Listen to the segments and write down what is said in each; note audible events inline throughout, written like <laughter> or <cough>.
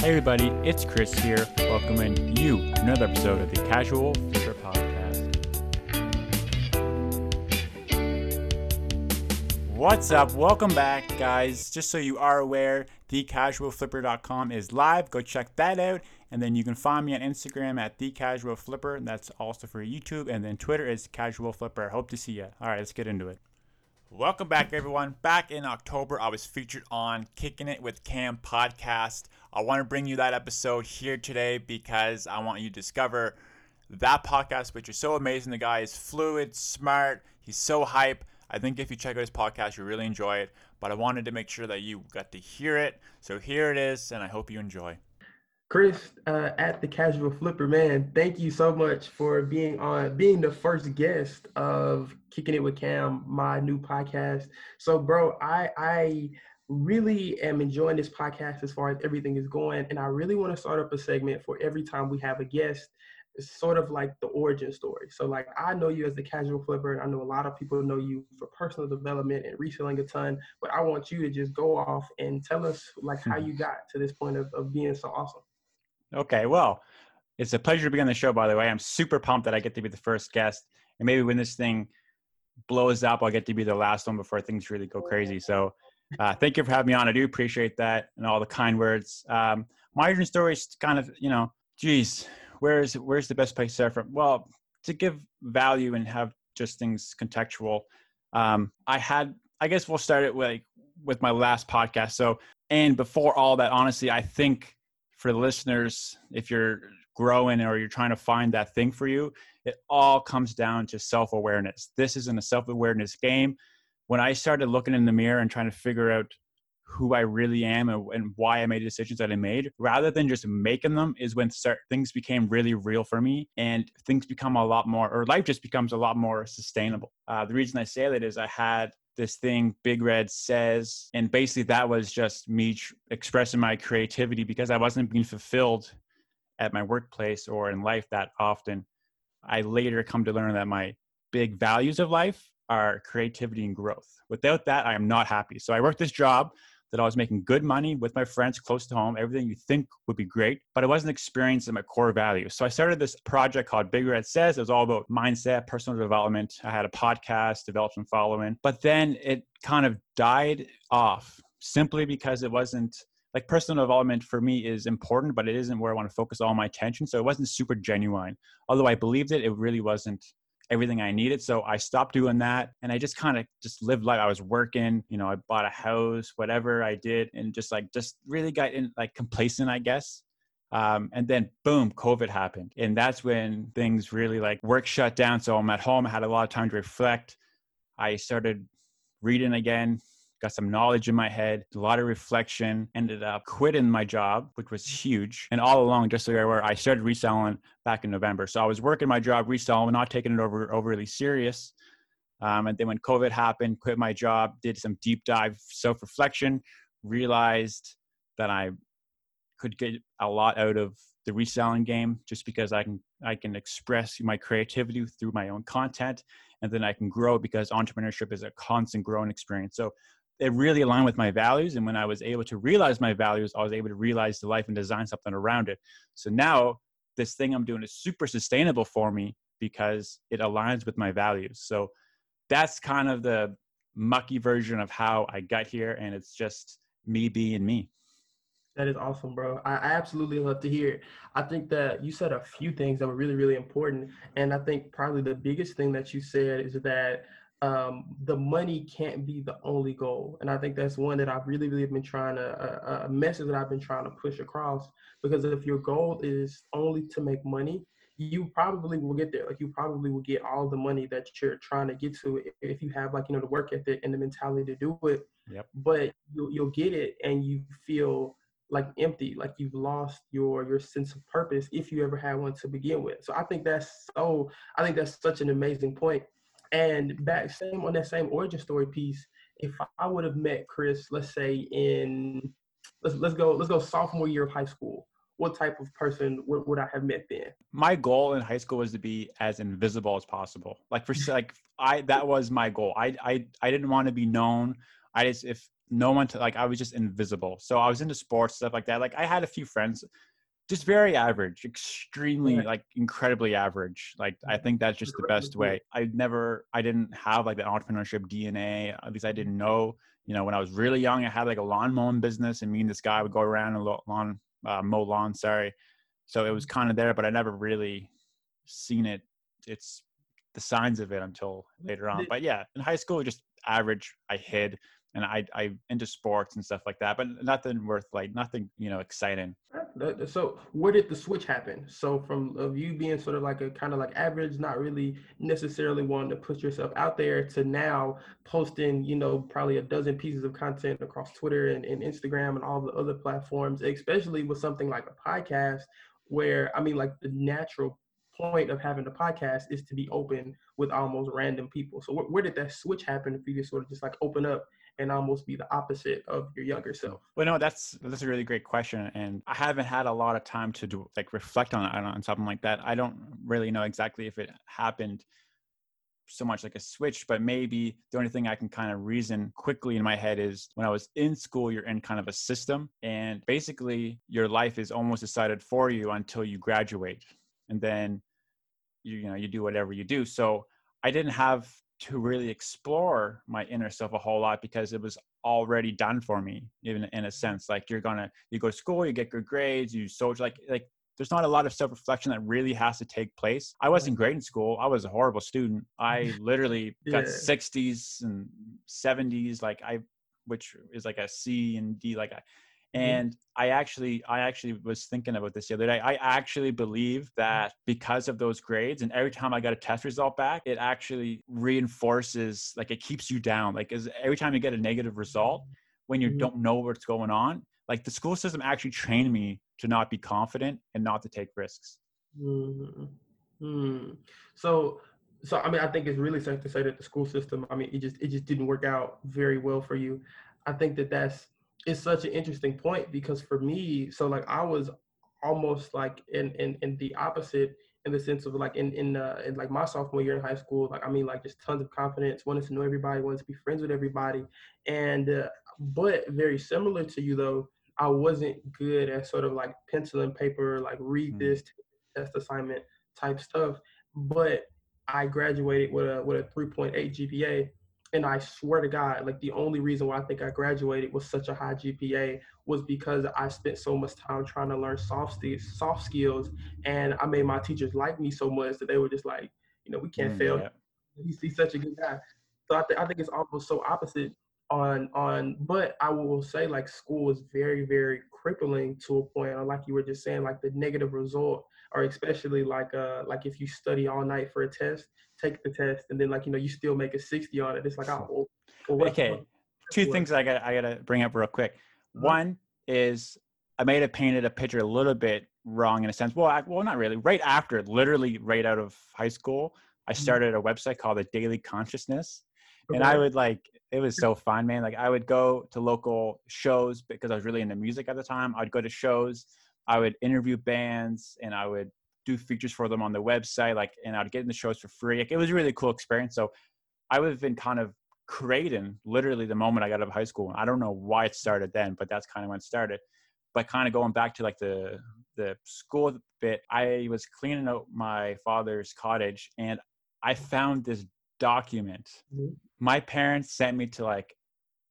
Hey everybody, it's Chris here, welcoming you to another episode of the Casual Flipper Podcast. What's up? Welcome back, guys. Just so you are aware, thecasualflipper.com is live. Go check that out. And then you can find me on Instagram at thecasualflipper. That's also for YouTube. And then Twitter is Casual Flipper. Hope to see you. All right, let's get into it. Welcome back, everyone. Back in October, I was featured on Kicking It with Kam podcast. I want to bring you that episode here today because I want you to discover that podcast, which is so amazing. The guy is fluid, smart, he's so hype. I think if you check out his podcast, you really enjoy it. But I wanted to make sure that you got to hear it. So here it is, and I hope you enjoy. Chris uh, at the Casual Flipper, man, thank you so much for being on, being the first guest of Kicking It with Kam, my new podcast. So, bro, I I really am enjoying this podcast as far as everything is going, and I really want to start up a segment for every time we have a guest. It's sort of like the origin story. So, like, I know you as the Casual Flipper, and I know a lot of people know you for personal development and reselling a ton. But I want you to just go off and tell us like how hmm. you got to this point of, of being so awesome. Okay, well, it's a pleasure to be on the show, by the way. I'm super pumped that I get to be the first guest. And maybe when this thing blows up, I'll get to be the last one before things really go crazy. So uh, thank you for having me on. I do appreciate that and all the kind words. Um, my origin story is kind of, you know, geez, where's where's the best place to start from? Well, to give value and have just things contextual. Um, I had, I guess we'll start it with like, with my last podcast. So, and before all that, honestly, I think for the listeners, if you're growing or you're trying to find that thing for you, it all comes down to self awareness. This isn't a self awareness game. When I started looking in the mirror and trying to figure out who I really am and, and why I made the decisions that I made, rather than just making them, is when start, things became really real for me and things become a lot more, or life just becomes a lot more sustainable. Uh, the reason I say that is I had this thing Big Red says. And basically, that was just me tr- expressing my creativity because I wasn't being fulfilled at my workplace or in life that often. I later come to learn that my big values of life are creativity and growth. Without that, I am not happy. So I worked this job that I was making good money with my friends close to home, everything you think would be great, but I wasn't experiencing my core values. So I started this project called Big Red Says. It was all about mindset, personal development. I had a podcast, developed some following, but then it kind of died off simply because it wasn't like personal development for me is important, but it isn't where I want to focus all my attention. So it wasn't super genuine. Although I believed it, it really wasn't everything I needed. So I stopped doing that and I just kind of just lived life. I was working, you know, I bought a house, whatever I did, and just like just really got in like complacent, I guess. Um, and then boom, COVID happened. And that's when things really like work shut down. So I'm at home, I had a lot of time to reflect. I started reading again, got some knowledge in my head, a lot of reflection, ended up quitting my job, which was huge. And all along, just so where I started reselling back in November. So I was working my job reselling, not taking it over overly serious. Um, and then when COVID happened, quit my job, did some deep dive self reflection, realized that I could get a lot out of the reselling game just because I can I can express my creativity through my own content and then I can grow because entrepreneurship is a constant growing experience. So it really aligned with my values. And when I was able to realize my values, I was able to realize the life and design something around it. So now this thing I'm doing is super sustainable for me because it aligns with my values. So that's kind of the mucky version of how I got here. And it's just me being me. That is awesome, bro. I absolutely love to hear. I think that you said a few things that were really, really important. And I think probably the biggest thing that you said is that um, the money can't be the only goal. And I think that's one that I've really, really been trying to, uh, a message that I've been trying to push across. Because if your goal is only to make money, you probably will get there. Like you probably will get all the money that you're trying to get to if you have like, you know, the work ethic and the mentality to do it. Yep. But you'll, you'll get it and you feel like empty, like you've lost your your sense of purpose if you ever had one to begin with. So I think that's so I think that's such an amazing point and back same on that same origin story piece, if I would have met Chris, let's say in let's let's go let's go sophomore year of high school, what type of person would, would I have met then? My goal in high school was to be as invisible as possible. Like for <laughs> like I that was my goal. I I I didn't want to be known. I just if no one to like I was just invisible. So I was into sports stuff like that. Like I had a few friends just very average, extremely yeah. like incredibly average. Like I think that's just the best way. I never I didn't have like the entrepreneurship DNA. At least I didn't know. You know, when I was really young, I had like a lawn mowing business, and me and this guy would go around and lawn uh, mow lawn. Sorry, so it was mm-hmm. kind of there, but I never really seen it. It's the signs of it until later on. But yeah, in high school, just average. I hid and I I into sports and stuff like that, but nothing worth like nothing you know exciting. So where did the switch happen? So from of you being sort of like a kind of like average, not really necessarily wanting to put yourself out there, to now posting you know probably a dozen pieces of content across Twitter and, and Instagram and all the other platforms, especially with something like a podcast, where I mean like the natural point of having the podcast is to be open with almost random people. So where, where did that switch happen for you to sort of just like open up and almost be the opposite of your younger self? Well, no, that's that's a really great question, and I haven't had a lot of time to do like reflect on on something like that. I don't really know exactly if it happened so much like a switch, but maybe the only thing I can kind of reason quickly in my head is when I was in school, you're in kind of a system, and basically your life is almost decided for you until you graduate, and then you you know you do whatever you do. So I didn't have to really explore my inner self a whole lot because it was already done for me even in a sense like you're gonna you go to school you get good grades you social like like there's not a lot of self-reflection that really has to take place i wasn't great in school i was a horrible student i <laughs> literally got yeah. 60s and 70s like i which is like a c and d like I. and i actually i actually was thinking about this the other day i actually believe mm-hmm. that because of those grades and every time i got a test result back it actually reinforces like it keeps you down like every time you get a negative result when you mm-hmm. don't know what's going on like the school system actually trained me to not be confident and not to take risks mm-hmm. Hmm. so so i mean i think it's really safe to say that the school system i mean it just it just didn't work out very well for you i think that that's it's such an interesting point because for me, so like I was almost like in in, in the opposite in the sense of like in in, uh, in like my sophomore year in high school, like I mean like just tons of confidence, wanted to know everybody, wanted to be friends with everybody, and uh, but very similar to you though, I wasn't good at sort of like pencil and paper, like read mm-hmm. this test assignment type stuff, but I graduated with a with a 3.8 GPA and I swear to God, like the only reason why I think I graduated with such a high GPA was because I spent so much time trying to learn soft skills, soft skills, and I made my teachers like me so much that they were just like, you know, we can't mm, fail. Yeah. He's, he's such a good guy. So I, th- I think it's almost so opposite on on. But I will say like school is very very crippling to a point. Like you were just saying, like the negative result, or especially like uh like if you study all night for a test take the test and then like you know you still make a 60 on it it's like oh well, okay <laughs> two things i got i gotta bring up real quick uh-huh. one is i may have painted a picture a little bit wrong in a sense well I, well not really right after literally right out of high school i mm-hmm. started a website called the daily consciousness okay. and i would like it was so fun man like i would go to local shows because i was really into music at the time i'd go to shows i would interview bands and i would do features for them on the website, like, and I'd get in the shows for free. Like, it was a really cool experience. So I would have been kind of creating literally the moment I got out of high school. I don't know why it started then, but that's kind of when it started. But kind of going back to like the the school bit, I was cleaning out my father's cottage and I found this document. Mm-hmm. My parents sent me to like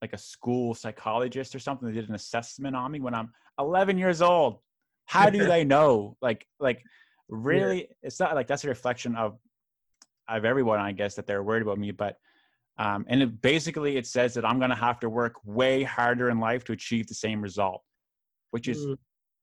like a school psychologist or something. They did an assessment on me when I'm 11 years old. How do <laughs> they know? Like like really yeah. it's not like that's a reflection of of everyone i guess that they're worried about me but um, and it, basically it says that i'm going to have to work way harder in life to achieve the same result which is mm.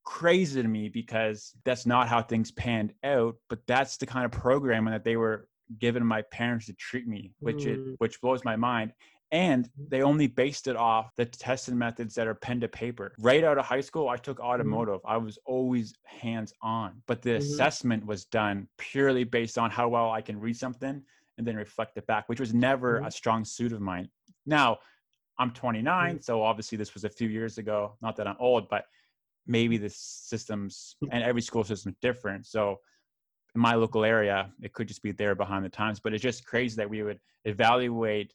crazy to me because that's not how things panned out but that's the kind of programming that they were given my parents to treat me which mm. it which blows my mind and mm-hmm. they only based it off the testing methods that are pen to paper. Right out of high school, I took mm-hmm. automotive. I was always hands on, but the mm-hmm. assessment was done purely based on how well I can read something and then reflect it back, which was never mm-hmm. a strong suit of mine. Now, I'm 29, mm-hmm. so obviously this was a few years ago. Not that I'm old, but maybe the systems and every school system is different. So in my local area, it could just be there behind the times, but it's just crazy that we would evaluate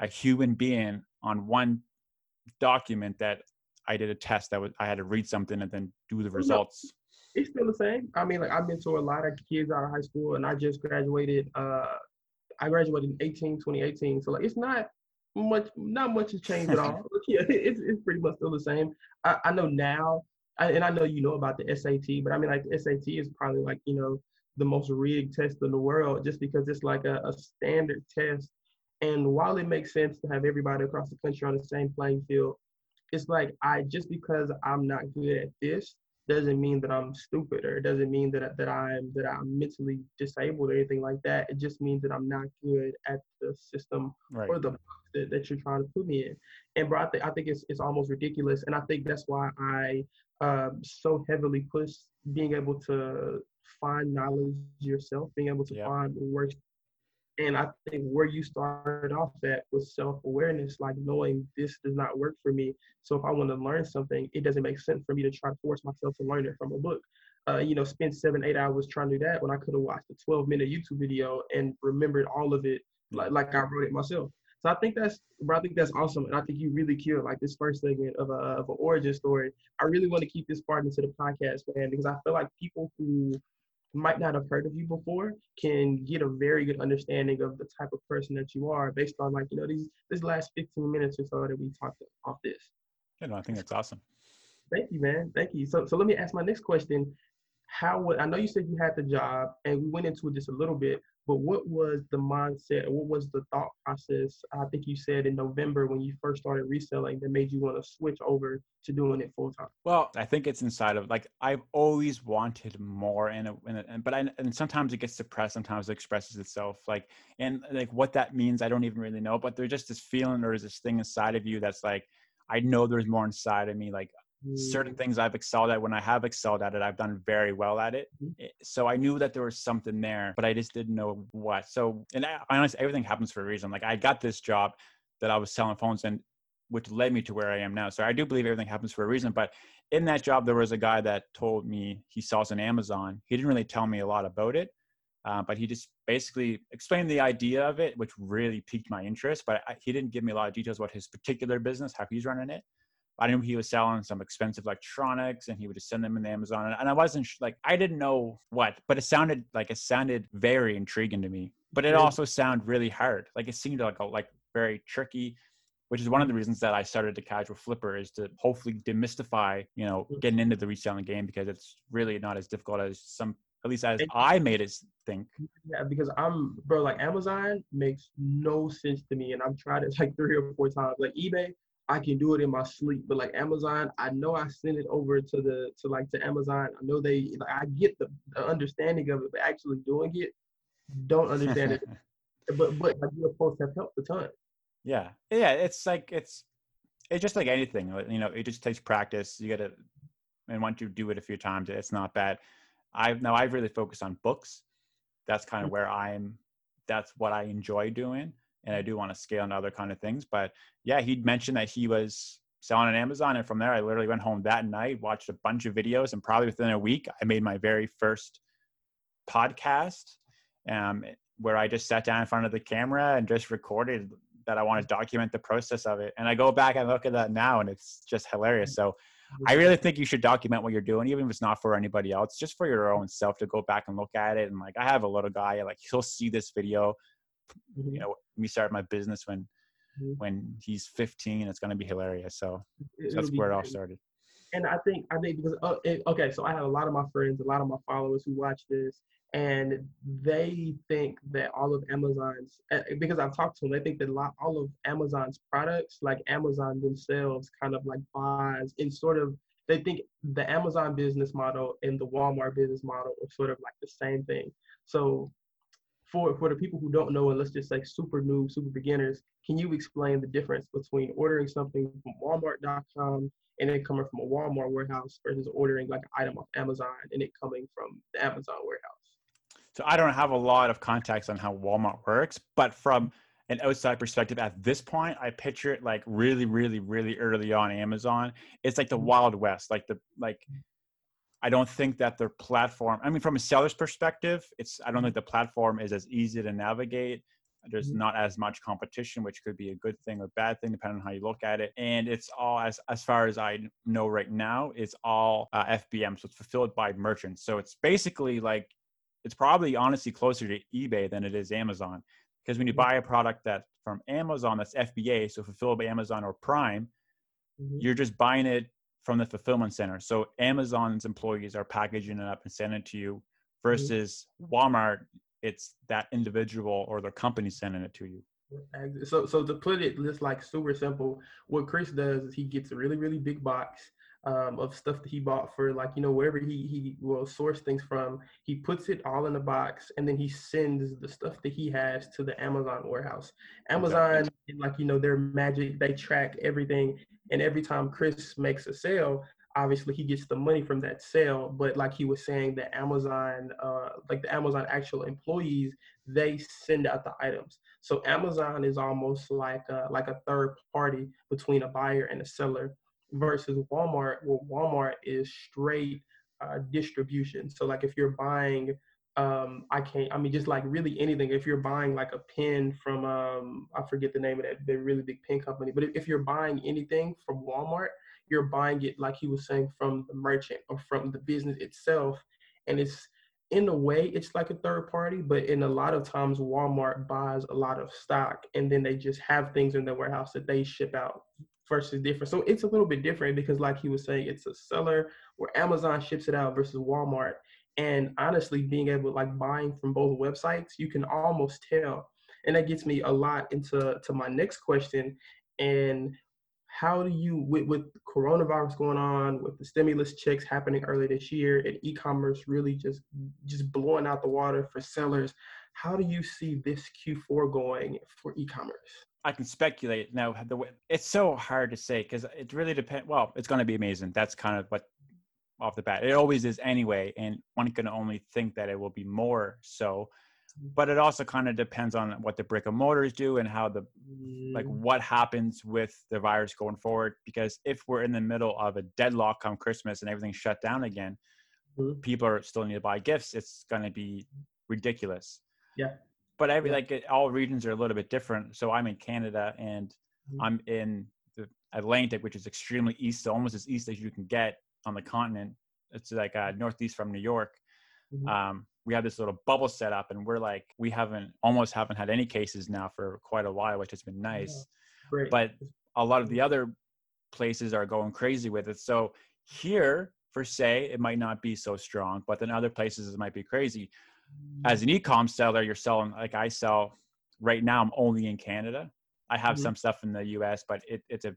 a human being on one document that I did a test that was I had to read something and then do the results. It's still the same. I mean, like I've been to a lot of kids out of high school, and I just graduated. Uh, I graduated in 18, 2018. So like, it's not much, not much has changed at <laughs> all. <laughs> yeah, it's it's pretty much still the same. I, I know now, I, and I know you know about the SAT, but I mean, like the SAT is probably like you know the most rigged test in the world, just because it's like a, a standard test. And while it makes sense to have everybody across the country on the same playing field, it's like I just because I'm not good at this doesn't mean that I'm stupid or it doesn't mean that that I'm that I'm mentally disabled or anything like that. It just means that I'm not good at the system Right. or the that, that you're trying to put me in. And bro, I think I think it's it's almost ridiculous. And I think that's why I um, so heavily push being able to find knowledge yourself, being able to Yep. find what works. And I think where you started off at was self awareness, like knowing this does not work for me. So if I want to learn something, it doesn't make sense for me to try to force myself to learn it from a book. Uh, you know, spend seven, eight hours trying to do that when I could have watched a 12 minute YouTube video and remembered all of it like, like I wrote it myself. So I think that's, bro, I think that's awesome, and I think you really killed like this first segment of a of an origin story. I really want to keep this part into the podcast, man, because I feel like people who might not have heard of you before can get a very good understanding of the type of person that you are based on like you know these this last 15 minutes or so that we talked off this. You know, I think that's awesome. Thank you, man. Thank you. So, so let me ask my next question. How would I know you said you had the job, and we went into it just a little bit, but what was the mindset? What was the thought process? I think you said in November when you first started reselling that made you want to switch over to doing it full time. Well, I think it's inside of like I've always wanted more, and and, but I and sometimes it gets suppressed. Sometimes it expresses itself, like and like what that means, I don't even really know. But there's just this feeling, or this thing inside of you that's like, I know there's more inside of me. Like certain things I've excelled at. When I have excelled at it, I've done very well at it. Mhm. So I knew that there was something there, but I just didn't know what. So, and I, honestly, everything happens for a reason. Like I got this job that I was selling phones and which led me to where I am now. So I do believe everything happens for a reason. But in that job, there was a guy that told me he sells on Amazon. He didn't really tell me a lot about it. Uh, but he just basically explained the idea of it, which really piqued my interest. But I, he didn't give me a lot of details about his particular business, how he's running it. I knew he was selling some expensive electronics and he would just send them in Amazon. And, I wasn't like, I didn't know what, but it sounded like it sounded very intriguing to me. But it also sounded really hard. Like it seemed like a, like very tricky, which is one of the reasons that I started the casual flipper is to hopefully demystify, you know, Mm. getting into the reselling game because it's really not as difficult as some, at least as I made it think. Yeah, because I'm bro, like Amazon makes no sense to me, and I've tried it like three or four times. Like eBay, I can do it in my sleep, but like Amazon, I know I send it over to the to like to Amazon. I know they, like, I get the, the understanding of it, but actually doing it, don't understand it. <laughs> But but like your posts have helped a ton. Yeah, yeah. It's like it's it's just like anything. You know, it just takes practice. You got to, and once you do it a few times, it's not bad. I've now I've really focused on books. That's kind of mm-hmm. where I'm. That's what I enjoy doing, and I mm. do want to scale into other kind of things. But yeah, he'd mentioned that he was selling on Amazon, and from there, I literally went home that night, watched a bunch of videos, and probably within a week, I made my very first podcast, um, where I just sat down in front of the camera and just recorded that I want to mm. document the process of it. And I go back and look at that now, and it's just hilarious. So mm. I really think you should document what you're doing, even if it's not for anybody else, just for your own self to go back and look at it. And like, I have a little guy, like he'll see this video, you mm-hmm. know, me start my business when Mhm. when he's 15. It's going to be hilarious. So, so that's where it all started. and I think I think because uh, it, okay, so I have a lot of my friends, a lot of my followers who watch this, and they think that all of Amazon's uh, because I've talked to them, they think that a lot, all of Amazon's products, like Amazon themselves, kind of like buys and sort of. They think the Amazon business model and the Walmart business model are sort of like the same thing. So, for for the people who don't know, and let's just say super new, super beginners, can you explain the difference between ordering something from Walmart.com and it coming from a Walmart warehouse versus ordering like an item off Amazon and it coming from the Amazon warehouse. So I don't have a lot of context on how Walmart works, but from an outside perspective at this point, I picture it like really, really, really early on Amazon. It's like the Mhm. Wild West, like the like. I don't think that their platform. I mean, from a seller's perspective, it's. I don't think the platform is as easy to navigate there's Mhm. not as much competition which could be a good thing or bad thing depending on how you look at it and it's all as as far as i know right now it's all uh, fbm so it's fulfilled by merchants so it's basically like it's probably honestly closer to ebay than it is amazon because when you Mhm. buy a product that from amazon that's fba so fulfilled by amazon or prime Mhm. you're just buying it from the fulfillment center. So Amazon's employees are packaging it up and sending it to you mm-hmm. versus Walmart, it's that individual or the company sending it to you. So, so to put it just like super simple, what Chris does is he gets a really, really big box um, of stuff that he bought for like you know wherever he he will source things from. He puts it all in a box and then he sends the stuff that he has to the Amazon warehouse. Amazon, like you know, their magic, they track everything, and every time Chris makes a sale. Obviously, he gets the money from that sale, but like he was saying, the Amazon, uh, like the Amazon actual employees, they send out the items. So Amazon is almost like a, like a third party between a buyer and a seller versus Walmart. Well, Walmart is straight uh, distribution. So like if you're buying, um, I can't. I mean, just like really anything. If you're buying like a pen from, um, I forget the name of that, the really big pen company. But if, if you're buying anything from Walmart, you're buying it like he was saying from the merchant or from the business itself, and it's in a way it's like a third party but in a lot of times walmart buys a lot of stock and then they just have things in their warehouse that they ship out versus different. So it's a little bit different because like he was saying it's a seller where amazon ships it out versus walmart. And honestly being able like buying from both websites you can almost tell. And that gets me a lot into to my next question. And how do you with, with coronavirus going on with the stimulus checks happening early this year and e-commerce really just just blowing out the water for sellers how do you see this q4 going for e-commerce I can speculate now. The way, it's so hard to say because it really depends. Well, it's going to be amazing. That's kind of what off the bat. It always is anyway, and one can only think that it will be more so. But it also kind of depends on what the brick and mortars do and how the like Mm, what happens with the virus going forward. Because if we're in the middle of a deadlock come Christmas and everything's shut down again, Mhm. people are still need to buy gifts. It's going to be ridiculous. Yeah. But every Yeah. like all regions are a little bit different. So I'm in Canada and Mhm. I'm in the Atlantic, which is extremely east, so almost as east as you can get on the continent. It's like uh, northeast from New York. Mhm. Um, we have this little bubble set up, and we're like, we haven't almost haven't had any cases now for quite a while, which has been nice. great But a lot of the other places are going crazy with it. So here, for say, it might not be so strong, but then other places it might be crazy. As an e-com seller, you're selling like I sell right now. I'm only in Canada. I have Mhm. some stuff in the U.S., but it, it's a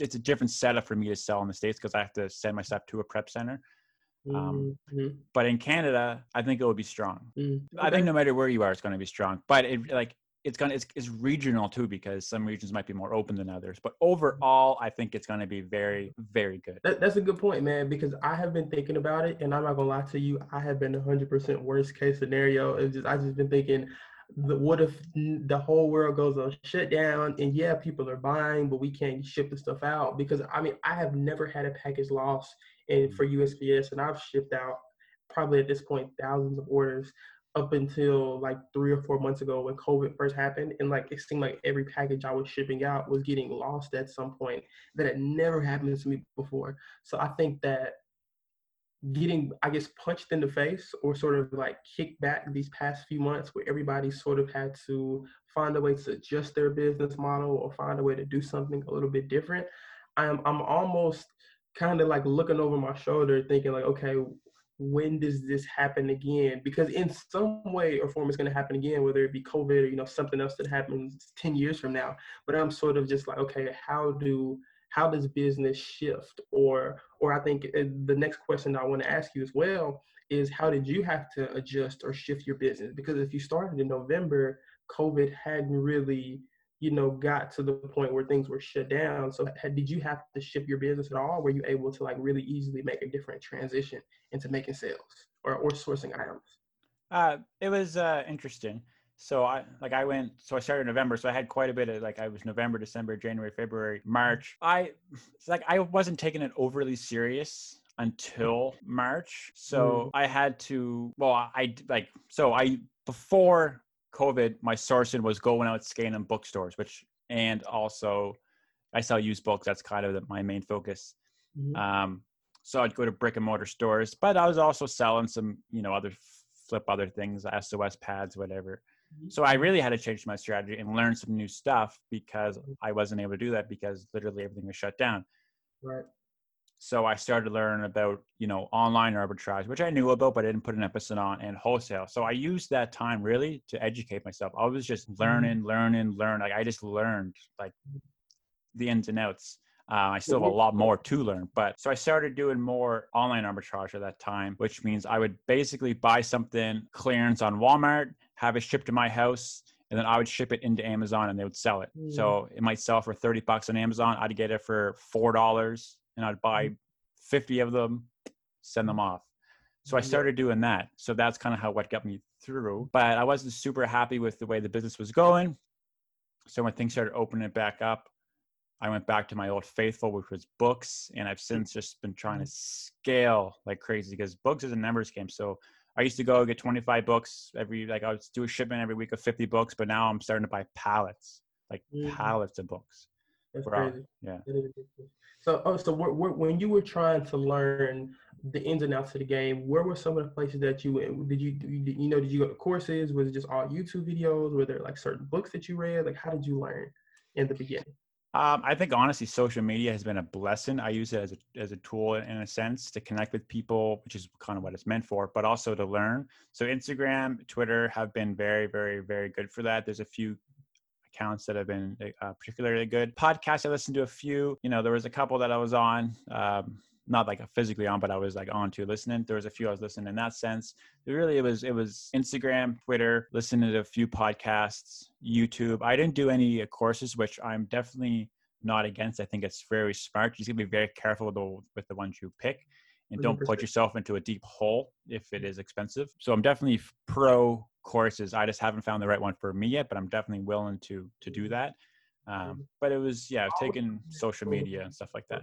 it's a different setup for me to sell in the states because I have to send my stuff to a prep center. um, Mhm. But in Canada, I think it will be strong. Mhm. I think no matter where you are, it's going to be strong. But it like it's gonna it's, it's regional too because some regions might be more open than others. But mm-hmm. overall, I think it's going to be very very good. That, that's a good point, man, because I have been thinking about it, and I'm not gonna lie to you, I have been 100% worst case scenario. It's just I just been thinking, the, what if the whole world goes on shutdown, and yeah, people are buying, but we can't ship the stuff out because I mean I have never had a package loss in for mm-hmm. USPS, and I've shipped out probably at this point thousands of orders up until like three or four months ago when COVID first happened. And like it seemed like every package I was shipping out was getting lost at some point that had never happened to me before. So I think that getting, I guess, punched in the face or sort of like kicked back these past few months where everybody sort of had to find a way to adjust their business model or find a way to do something a little bit different. I'm I'm almost kind of like looking over my shoulder thinking like, okay, when does this happen again? Because in some way or form, it's going to happen again, whether it be COVID or you know something else that happens ten years from now. But I'm sort of just like, okay, how do how does business shift? Or or I think uh, the next question I want to ask you as well is how did you have to adjust or shift your business? Because if you started in November, COVID hadn't really you know got to the point where things were shut down so had, did you have to shift your business at all were you able to like really easily make a different transition into making sales or, or sourcing items Uh, it was uh, interesting. So I like I went. So I started in November. So I had quite a bit of like I was November, December, January, February, March. I like I wasn't taking it overly serious until March. So I had to. Well, I like so I before COVID, my sourcing was going out scanning bookstores, which and also I sell used books. That's kind of the, my main focus. Mhm. Um, so I'd go to brick and mortar stores, but I was also selling some, you know, other flip other things, SOS pads, whatever. Mhm. So I really had to change my strategy and learn some new stuff because I wasn't able to do that because literally everything was shut down. Right. So I started learning about, you know, online arbitrage, which I knew about, but I didn't put an emphasis on, and wholesale. So I used that time really to educate myself. I was just learning, learning, learn. Like I just learned like the ins and outs. Uh, I still have a lot more to learn, but so I started doing more online arbitrage at that time, which means I would basically buy something clearance on Walmart, have it shipped to my house, and then I would ship it into Amazon and they would sell it. Mm. So it might sell for 30 bucks on Amazon. I'd get it for $4 and I'd buy 50 of them, send them off. So I started doing that. So that's kind of how what got me through. But I wasn't super happy with the way the business was going. So when things started opening it back up, I went back to my old faithful, which was books. And I've since just been trying to scale like crazy because books is a numbers game. So I used to go get 25 books every, like I would do a shipment every week of 50 books, but now I'm starting to buy pallets, like Mhm. pallets of books. That's crazy. Yeah. So, oh, so wh- wh- when you were trying to learn the ins and outs of the game, where were some of the places that you went? Did you, you did- you know, did you go to courses? Was it just all YouTube videos? Were there like certain books that you read? Like, how did you learn in the beginning? Um, I think honestly, social media has been a blessing. I use it as a as a tool in a sense to connect with people, which is kind of what it's meant for, but also to learn. So Instagram, Twitter have been very, very, very good for that. There's a few accounts that have been uh, particularly good. Podcasts, I listened to a few. You know, there was a couple that I was on, um, not like physically on, but I was like on to listening. There was a few I was listening in that sense. It really, it was it was Instagram, Twitter, listening to a few podcasts, YouTube. I didn't do any uh, courses, which I'm definitely not against. I think it's very smart. You just gotta be very careful with the, with the ones you pick, and don't put yourself into a deep hole if it is expensive. So I'm definitely pro courses. I just haven't found the right one for me yet, but I'm definitely willing to to do that. Um, but it was yeah, taking social media and stuff like that.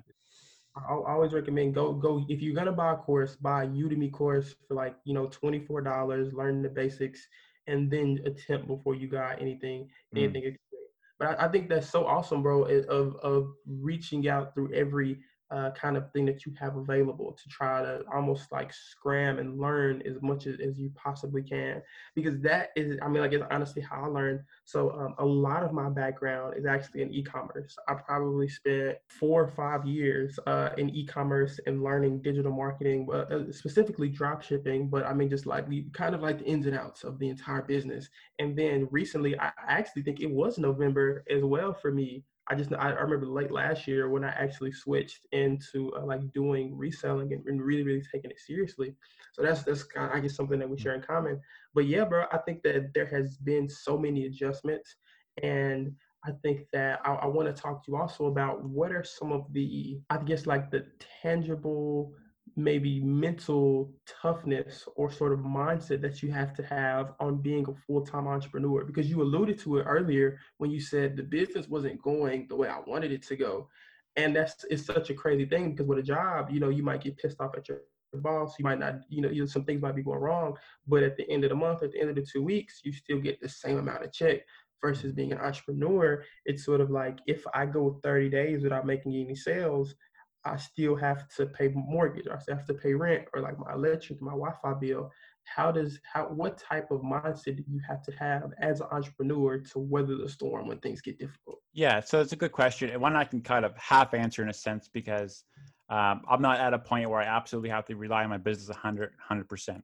I always recommend go go if you're gonna buy a course, buy a Udemy course for like you know twenty four dollars, learn the basics, and then attempt before you got anything Mm. anything. extreme. But I, I think that's so awesome, bro, of of reaching out through every uh, kind of thing that you have available to try to almost like scram and learn as much as, as you possibly can because that is i mean like it's honestly how i learned. So um, a lot of my background is actually in e-commerce. I probably spent four or five years uh, in e-commerce and learning digital marketing uh, uh, specifically drop shipping but i mean just like kind of like the ins and outs of the entire business. And then recently I actually think it was november as well for me I just I remember late last year when I actually switched into uh, like doing reselling and, and really really taking it seriously. So that's that's kind of, I guess something that we share in common. But yeah, bro, I think that there has been so many adjustments, and I think that I, I want to talk to you also about what are some of the I guess like the tangible maybe mental toughness or sort of mindset that you have to have on being a full-time entrepreneur because you alluded to it earlier when you said the business wasn't going the way I wanted it to go. And that's it's such a crazy thing because with a job, you know, you might get pissed off at your boss, you might not, you know, you know, some things might be going wrong, but at the end of the month, at the end of the two weeks, you still get the same amount of check versus being an entrepreneur. It's sort of like if I go 30 days without making any sales, I still have to pay mortgage, or I still have to pay rent, or like my electric, my Wi-Fi bill. How does how what type of mindset do you have to have as an entrepreneur to weather the storm when things get difficult? Yeah, so it's a good question. And one I can kind of half answer in a sense because um, I'm not at a point where I absolutely have to rely on my business 100, 100%.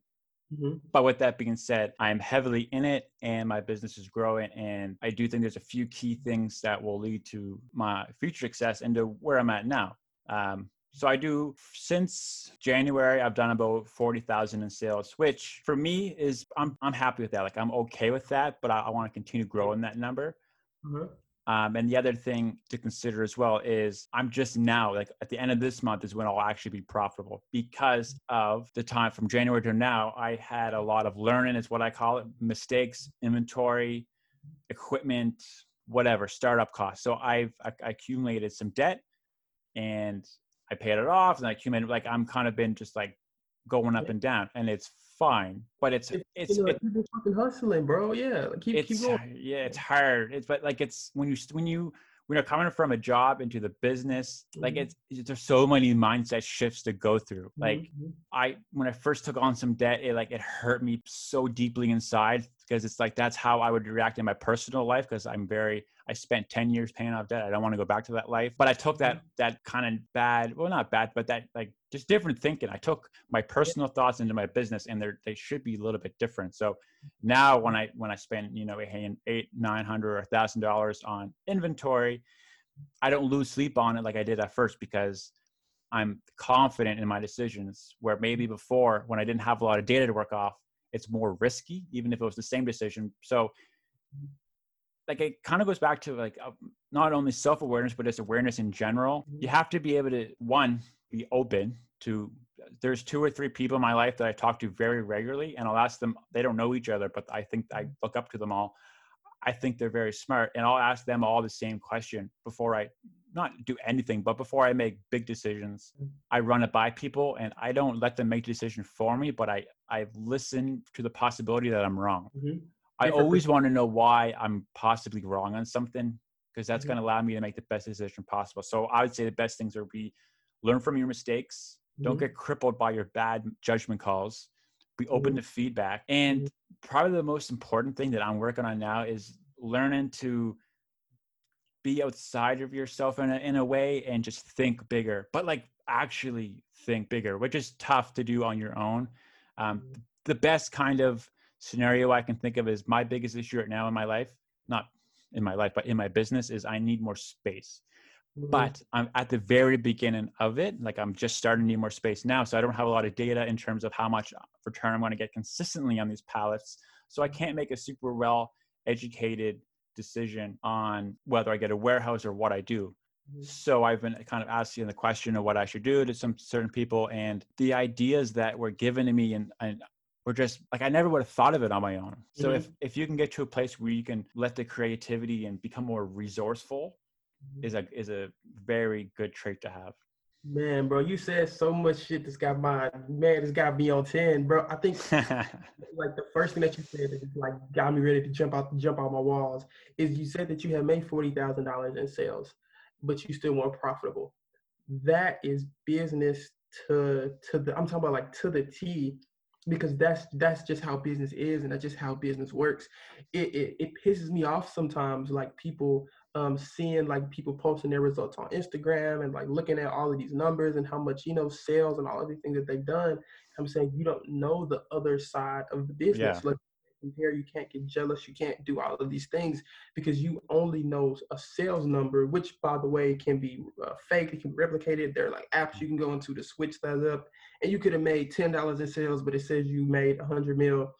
hmm But with that being said, I'm heavily in it and my business is growing. And I do think there's a few key things that will lead to my future success and to where I'm at now. Um, so I do since January, I've done about 40,000 in sales, which for me is, I'm, I'm happy with that. Like I'm okay with that, but I, I want to continue growing that number. uh Um, and the other thing to consider as well is I'm just now, like at the end of this month, is when I'll actually be profitable because of the time from January to now. I had a lot of learning, is what I call it mistakes, inventory, equipment, whatever, startup costs. So I've I accumulated some debt and I paid it off and I accumulated, like I'm kind of been just like going up and down, and it's fine. But it's it's, it's you know, it, keep fucking hustling, bro. Yeah, like, keep keep it's going. yeah, it's hard. It's but like it's when you when you when you're coming from a job into the business, like Mhm. it's, it's there's so many mindset shifts to go through. Like Mhm. I when I first took on some debt, it like it hurt me so deeply inside because it's like that's how I would react in my personal life because I'm very I spent 10 years paying off debt. I don't want to go back to that life. But I took that mm-hmm. that kind of bad, well not bad, but that like just different thinking. I took my personal thoughts into my business and they're they should be a little bit different. So now when I when I spend, you know, eight, nine hundred or a thousand dollars on inventory, I don't lose sleep on it like I did at first because I'm confident in my decisions. Where maybe mm-hmm. before, when I didn't have a lot of data to work off, it's more risky, even if it was the same decision. So, like, it kind of goes back to like uh, not only self awareness, but just awareness in general. You have to be able to one be open to. There's two or three people in my life that I talk to very regularly, and I'll ask them. They don't know each other, but I think I look up to them all. I think they're very smart, and I'll ask them all the same question before I not do anything, but before I make big decisions, I run it by people, and I don't let them make the decision for me, but I I listen to the possibility that I'm wrong. Mhm. I always want to know why I'm possibly wrong on something because that's Mhm. going to allow me to make the best decision possible. So I would say the best things are be learn from your mistakes. Don't Mhm. get crippled by your bad judgment calls. Be open Mhm. to feedback. And probably the most important thing that I'm working on now is learning to be outside of yourself in a, in a way and just think bigger, but like actually think bigger, which is tough to do on your own. Um, Mhm. the best kind of scenario I can think of is my biggest issue right now in my life, not in my life, but in my business is I need more space. Mhm. But I'm at the very beginning of it. Like I'm just starting to need more space now. So I don't have a lot of data in terms of how much return I'm going to get consistently on these pallets. So I can't make a super well educated decision on whether I get a warehouse or what I do. Mhm. So I've been kind of asking the question of what I should do to some certain people, and the ideas that were given to me and, and were just like I never would have thought of it on my own. So Mhm. if if you can get to a place where you can let the creativity and become more resourceful. Is a is a very good trait to have. Man, bro, you said so much shit that's got my man, it's got me on 10, bro. I think <laughs> <laughs> like the first thing that you said that like got me ready to jump out jump out my walls is you said that you had made forty thousand dollars in sales, but you still weren't profitable. That is business to to the I'm talking about like to the T because that's that's just how business is and that's just how business works. It it, it pisses me off sometimes like people um seeing like people posting their results on Instagram and like looking at all of these numbers and how much you know sales and all of these things that they've done I'm saying you don't know the other side of the business. Yeah. Like compare, you can't get jealous, you can't do all of these things because you only know a sales number, which by the way can be uh, fake, it can be replicated. There are like apps you can go into to switch that up, and you could have made ten dollars in sales, but it says you made a hundred mil.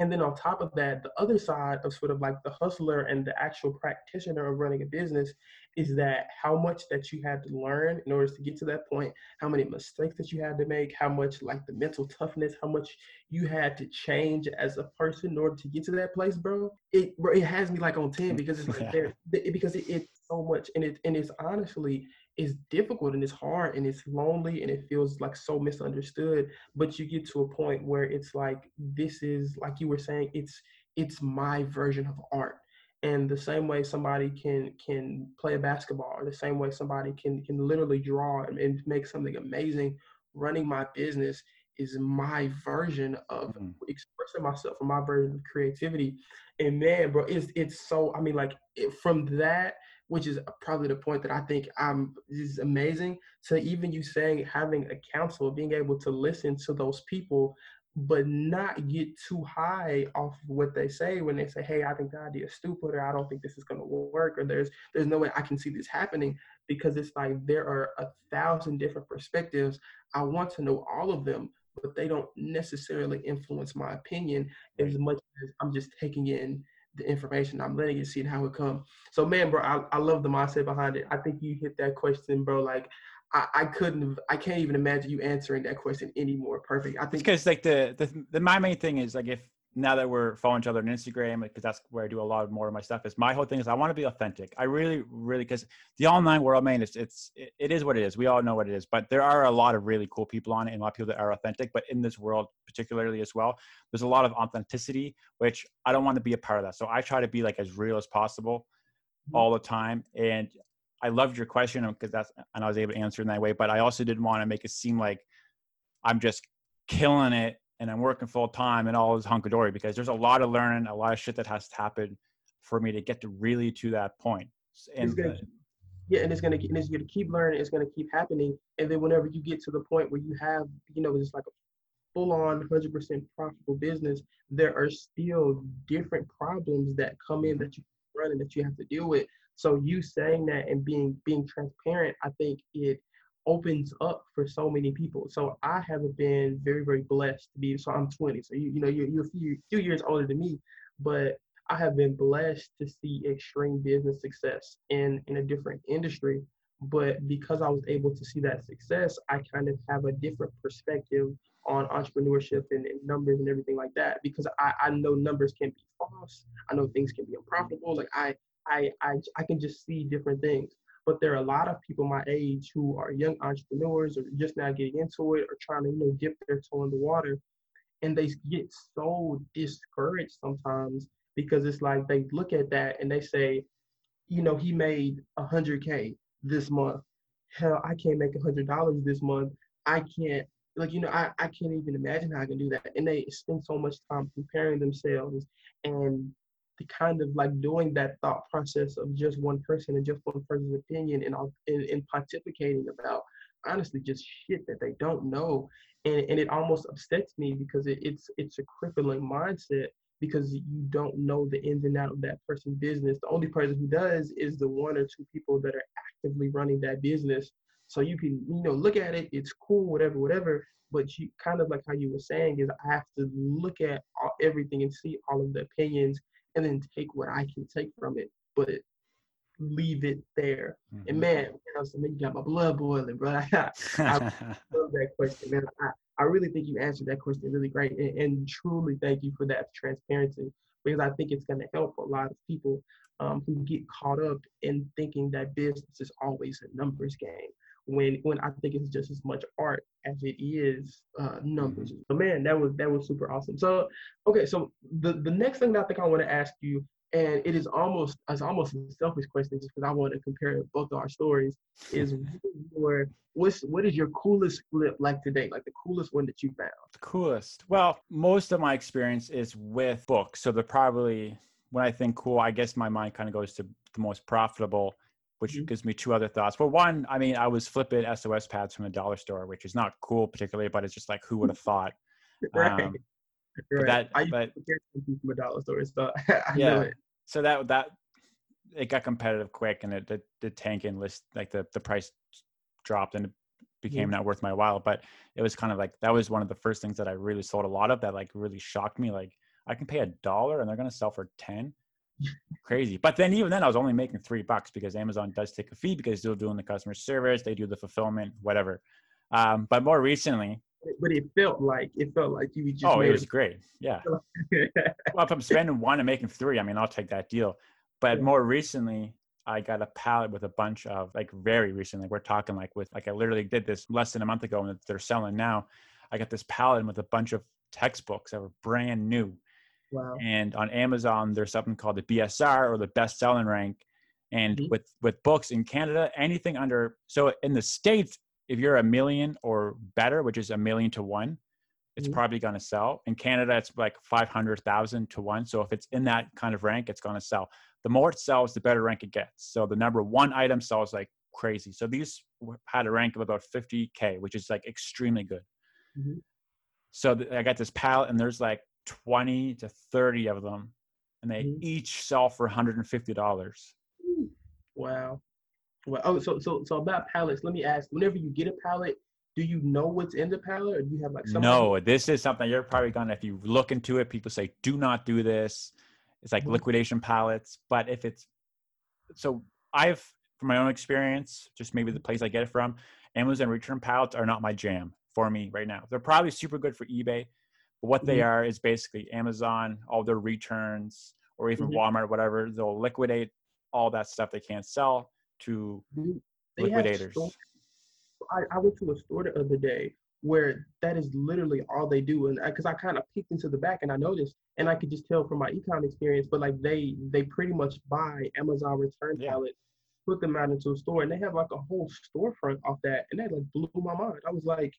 And then on top of that, the other side of sort of like the hustler and the actual practitioner of running a business is that how much that you had to learn in order to get to that point, how many mistakes that you had to make, how much like the mental toughness, how much you had to change as a person in order to get to that place, bro. It bro, it has me like on 10 because it's <laughs> like Yeah. there because it, it's so much and it and it's honestly it's difficult and it's hard and it's lonely and it feels like so misunderstood but you get to a point where it's like this is like you were saying it's it's my version of art and the same way somebody can can play a basketball or the same way somebody can can literally draw and, make something amazing running my business is my version of Mhm. expressing myself and my version of creativity and man bro it's it's so i mean like it, from that which is probably the point that i think i'm is amazing to even you saying having a counsel being able to listen to those people but not get too high off of what they say when they say hey i think the idea is stupid or i don't think this is going to work or there's there's no way i can see this happening because it's like there are a thousand different perspectives. I want to know all of them but they don't necessarily influence my opinion as much as i'm just taking in the information i'm letting it see how it come. so man bro I, I love the mindset behind it i think you hit that question bro like I, I couldn't I can't even imagine you answering that question any more perfect. I think because like the, the the my main thing is like if now that we're following each other on Instagram, because that's where I do a lot more of my stuff. Is my whole thing is I want to be authentic. I really, really, because the online world, man, it's it's it is what it is. We all know what it is, but there are a lot of really cool people on it, and a lot of people that are authentic. But in this world, particularly as well, there's a lot of authenticity, which I don't want to be a part of that. So I try to be like as real as possible mm-hmm. all the time. And I loved your question because that's and I was able to answer in that way. But I also didn't want to make it seem like I'm just killing it and I'm working full time and all is hunky dory because there's a lot of learning, a lot of shit that has to happen for me to get to really to that point. And gonna, yeah, and it's gonna and it's gonna keep learning. It's gonna keep happening, and then whenever you get to the point where you have, you know, it's like a full on 100% profitable business, there are still different problems that come in that you run and that you have to deal with. So you saying that and being being transparent, I think it opens up for so many people. So I haven't been very, very blessed to be. So I'm 20. So you, you know, you're, you're a few, few years older than me, but I have been blessed to see extreme business success in in a different industry. But because I was able to see that success, I kind of have a different perspective on entrepreneurship and, and numbers and everything like that. Because I, I know numbers can be false. I know things can be unprofitable. Like I I I I can just see different things. But there are a lot of people my age who are young entrepreneurs or just now getting into it or trying to, you know, dip their toe in the water. And they get so discouraged sometimes because it's like they look at that and they say, you know, he made a hundred K this month. Hell, I can't make a hundred dollars this month. I can't like you know I, I can't even imagine how I can do that. And they spend so much time comparing themselves and kind of like doing that thought process of just one person and just one person's opinion and, and, and pontificating about honestly just shit that they don't know. And, and it almost upsets me because it, it's it's a crippling mindset because you don't know the ins and out of that person's business. The only person who does is the one or two people that are actively running that business. So you can you know look at it it's cool whatever whatever but you kind of like how you were saying is i have to look at all, everything and see all of the opinions and then take what I can take from it, but leave it there. Mm-hmm. And man, I was, man, you got my blood boiling, bro. I, <laughs> I love that question, man. I, I really think you answered that question really great, and, and truly thank you for that transparency because I think it's going to help a lot of people um, who get caught up in thinking that business is always a numbers game when when I think it's just as much art as it is uh, numbers. Mm-hmm. So man, that was that was super awesome. So okay, so the the next thing that I think I want to ask you, and it is almost it's almost a selfish question just because I want to compare both of our stories, is <laughs> your what's what is your coolest flip like today? Like the coolest one that you found? The coolest. Well, most of my experience is with books, so they're probably when I think cool, I guess my mind kind of goes to the most profitable which mm-hmm. gives me two other thoughts. Well, one, I mean, I was flipping SOS pads from the dollar store, which is not cool particularly, but it's just like who would have thought. <laughs> right. Um, <laughs> right. That, I but, from a dollar store, so <laughs> I yeah. So that that it got competitive quick, and it the, the tank and list like the the price dropped and it became mm-hmm. not worth my while. But it was kind of like that was one of the first things that I really sold a lot of that like really shocked me. Like I can pay a dollar and they're gonna sell for ten crazy. But then even then I was only making three bucks because Amazon does take a fee because they're doing the customer service, they do the fulfillment, whatever. Um, but more recently, but it felt like it felt like you just. Oh, it was great. Yeah. <laughs> well, if I'm spending one and making three, I mean, I'll take that deal. But yeah. more recently, I got a pallet with a bunch of like very recently. We're talking like with like I literally did this less than a month ago, and they're selling now. I got this pallet with a bunch of textbooks that were brand new Wow. And on Amazon, there's something called the BSR or the best selling rank. And mm-hmm. with with books in Canada, anything under so in the states, if you're a million or better, which is a million to one, it's mm-hmm. probably going to sell. In Canada, it's like five hundred thousand to one. So if it's in that kind of rank, it's going to sell. The more it sells, the better rank it gets. So the number one item sells like crazy. So these had a rank of about 50k, which is like extremely good. Mm-hmm. So I got this pallet, and there's like 20 to 30 of them and they mm-hmm. each sell for $150 wow well oh so so so about pallets let me ask whenever you get a pallet do you know what's in the pallet or do you have like something no this is something you're probably gonna if you look into it people say do not do this it's like mm-hmm. liquidation pallets but if it's so i've from my own experience just maybe the mm-hmm. place i get it from amazon return pallets are not my jam for me right now they're probably super good for ebay But what they Mhm. are is basically Amazon, all their returns, or even Mhm. Walmart, whatever. They'll liquidate all that stuff they can't sell to they liquidators. stores- I, I went to a store the other day where that is literally all they do, and because I, kind of peeked into the back and I noticed, and I could just tell from my ecom experience, but like they they pretty much buy Amazon return Yeah. pallets, put them out into a store, and they have like a whole storefront off that, and that like blew my mind. I was like,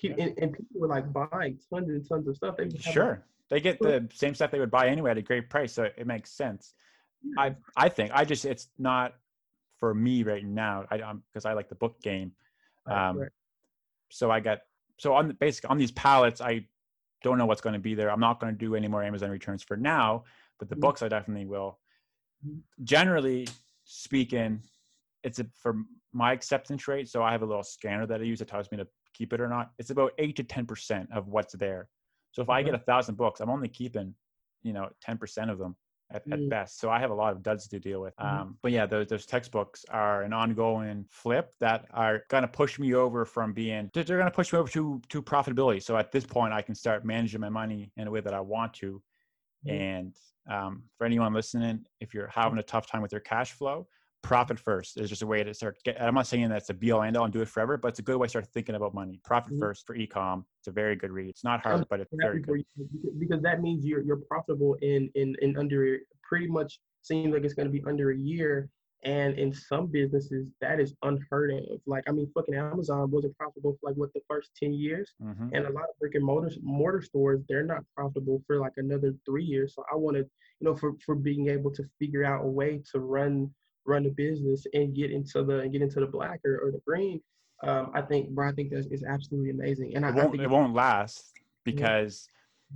pe- Yeah. and, and people were like buying tons and tons of stuff. They have, like, Sure. They get the same stuff they would buy anyway at a great price, so it makes sense. I I think I just it's not for me right now. I because I like the book game. Um, right. so I got so on the basic on these pallets, I don't know what's going to be there. I'm not going to do any more Amazon returns for now, but the Mhm. books I definitely will. Mhm. Generally speaking, it's a, for my acceptance rate. So I have a little scanner that I use that tells me to keep it or not. It's about eight to ten percent of what's there. So if I get a thousand books, I'm only keeping, you know, ten percent of them at, at Mm. best. So I have a lot of duds to deal with. Mhm. Um, but yeah, those, those textbooks are an ongoing flip that are going to push me over from being, they're going to push me over to, to profitability. So at this point, I can start managing my money in a way that I want to. Mhm. And um, for anyone listening, if you're having a tough time with your cash flow, profit first is just a way to start get i'm not saying that's a be all end all and do it forever but it's a good way to start thinking about money. Profit Mhm. first for ecom it's a very good read. It's not hard but it's very good. because- that means you're you're profitable in in in under pretty much seems like it's going to be under a year and in some businesses that is unheard of. Like i mean fucking amazon wasn't profitable for like what the first 10 years Mhm. and a lot of brick and mortar mortar stores they're not profitable for like another three years. So i wanted you know for for being able to figure out a way to run run the business and get into the get into the black or, or the green um, I think, bro, I think that is absolutely amazing, and I, it I won't think it won't last because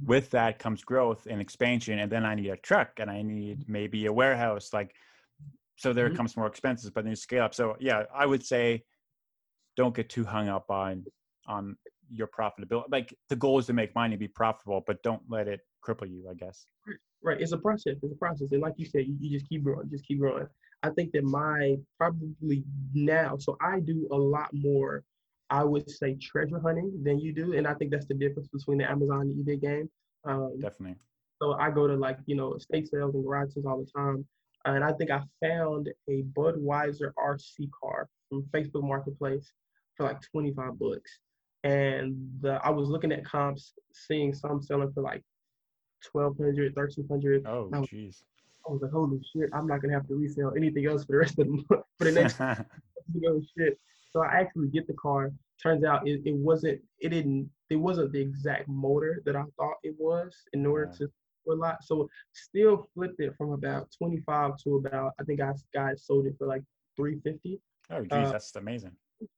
with that comes growth and expansion and then i need a truck and i need maybe a warehouse like so there Mhm. comes more expenses but then you scale up so yeah i would say don't get too hung up on on your profitability like the goal is to make money be profitable but don't let it cripple you i guess Right. It's a process. It's a process. And like you said, you, you just keep growing, just keep growing. I think that my probably now, so I do a lot more, I would say treasure hunting than you do. And I think that's the difference between the Amazon and eBay game. Um, definitely so I go to like, you know, estate sales and garage sales all the time. And I think I found a Budweiser RC car from Facebook Marketplace for like 25 bucks. And the, I was looking at comps, seeing some selling for like 1200 1300 oh jeez I was like, holy shit, I'm not gonna have to resell anything else for the rest of the <laughs> month for the next <laughs> you know shit. So I actually get the car. Turns out it, it wasn't it didn't it wasn't the exact motor that I thought it was in order Yeah. to a lot. So still flipped it from about 25 to about I think I guys sold it for like 350. oh geez Uh, that's amazing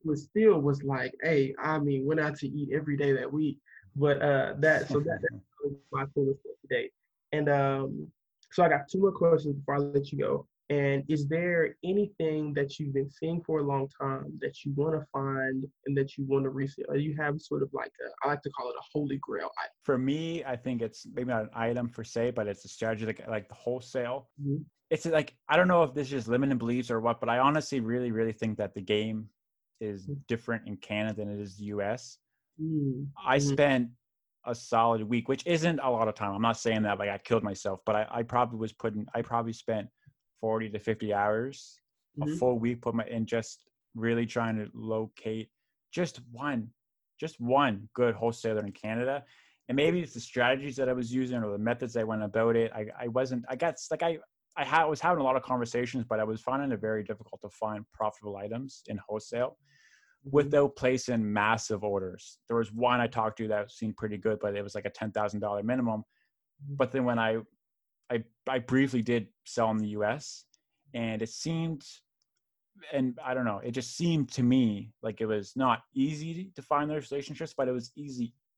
But still was like, hey, I mean, went out to eat every day that week. But uh that so that that's <laughs> my coolest today. And um so I got two more questions before I let you go. And is there anything that you've been seeing for a long time that you want to find and that you want to resell? Or you have sort of like a, I like to call it a holy grail item. for me i think it's maybe not an item per se but it's a strategy like, like the wholesale Mhm. it's like I don't know if this is just limited beliefs or what, but I honestly really, really think that the game is Mm. different in Canada than it is the US. Mm, I Mhm. spent a solid week, which isn't a lot of time. I'm not saying that like I killed myself, but I, I probably was putting I probably spent 40 to 50 hours, a Mhm. full week put my in just really trying to locate just one, just one good wholesaler in Canada. And maybe it's the strategies that I was using or the methods I went about it. I, I wasn't, I got like I, I had, was having a lot of conversations, but I was finding it very difficult to find profitable items in wholesale. Without placing massive orders. There was one I talked to that seemed pretty good, but it was like a ten thousand dollar minimum. Mhm. But then when I, I, I briefly did sell in the U.S. and it seemed, and I don't know, it just seemed to me like it was not easy to find those relationships, but it was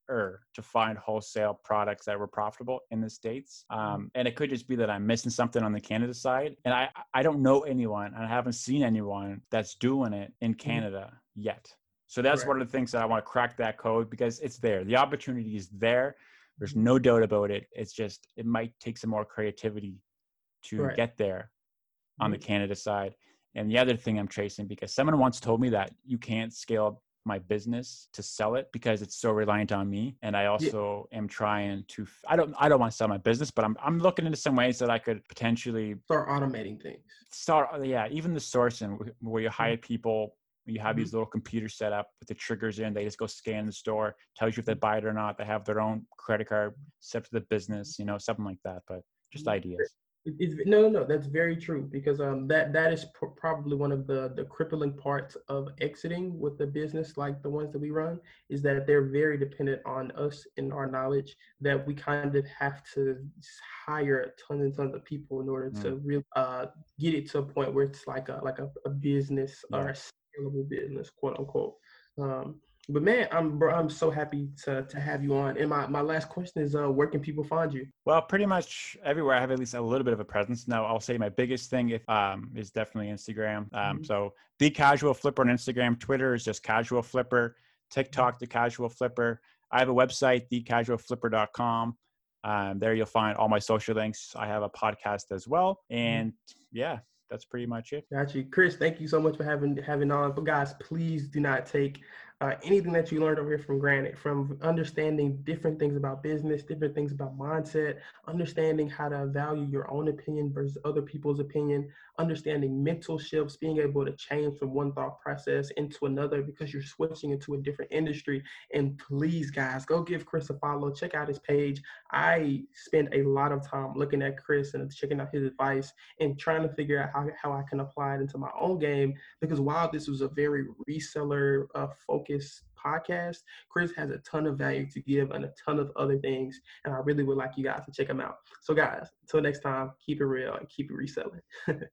easier to find wholesale products that were profitable in the states. Mm-hmm. Um, and it could just be that I'm missing something on the Canada side, and I I don't know anyone, and I haven't seen anyone that's doing it in mm-hmm. Canada yet. So that's Correct. one of the things that I want to crack that code because it's there. The opportunity is there. There's mm-hmm. no doubt about it. It's just it might take some more creativity to get there on the. Canada side. And the other thing I'm tracing because someone once told me that you can't scale my business to sell it because it's so reliant on me. And I also yeah. am trying to. I don't. I don't want to sell my business, but I'm. I'm looking into some ways that I could potentially start automating things. Start. Yeah, even the sourcing where you hire mm-hmm. people you have mm-hmm. these little computers set up with the triggers in. They just go scan the store, tells you if they mm-hmm. buy it or not. They have their own credit card set to the business, you know, something like that. But just ideas. It's, no, no, that's very true because um, that that is pr- probably one of the the crippling parts of exiting with the business like the ones that we run is that they're very dependent on us and our knowledge that we kind of have to hire tons and tons of people in order mm. to really uh, get it to a point where it's like a like a, a business yeah. or a scalable business, quote unquote. Um, but man, I'm bro, I'm so happy to to have you on. And my, my last question is, uh, where can people find you? Well, pretty much everywhere. I have at least a little bit of a presence. Now, I'll say my biggest thing if um is definitely Instagram. Um, mm-hmm. so the Casual Flipper on Instagram, Twitter is just Casual Flipper, TikTok the Casual Flipper. I have a website, thecasualflipper.com. Um, there you'll find all my social links. I have a podcast as well, mm-hmm. and yeah, that's pretty much it. Got you, Chris. Thank you so much for having having on. But guys, please do not take uh, anything that you learned over here from Granite, from understanding different things about business, different things about mindset, understanding how to value your own opinion versus other people's opinion, understanding mental shifts, being able to change from one thought process into another because you're switching into a different industry. And please, guys, go give Chris a follow. Check out his page. I spend a lot of time looking at Chris and checking out his advice and trying to figure out how, how I can apply it into my own game. Because while this was a very reseller uh, Podcast. Chris has a ton of value to give and a ton of other things. And I really would like you guys to check him out. So, guys, until next time, keep it real and keep it reselling. <laughs>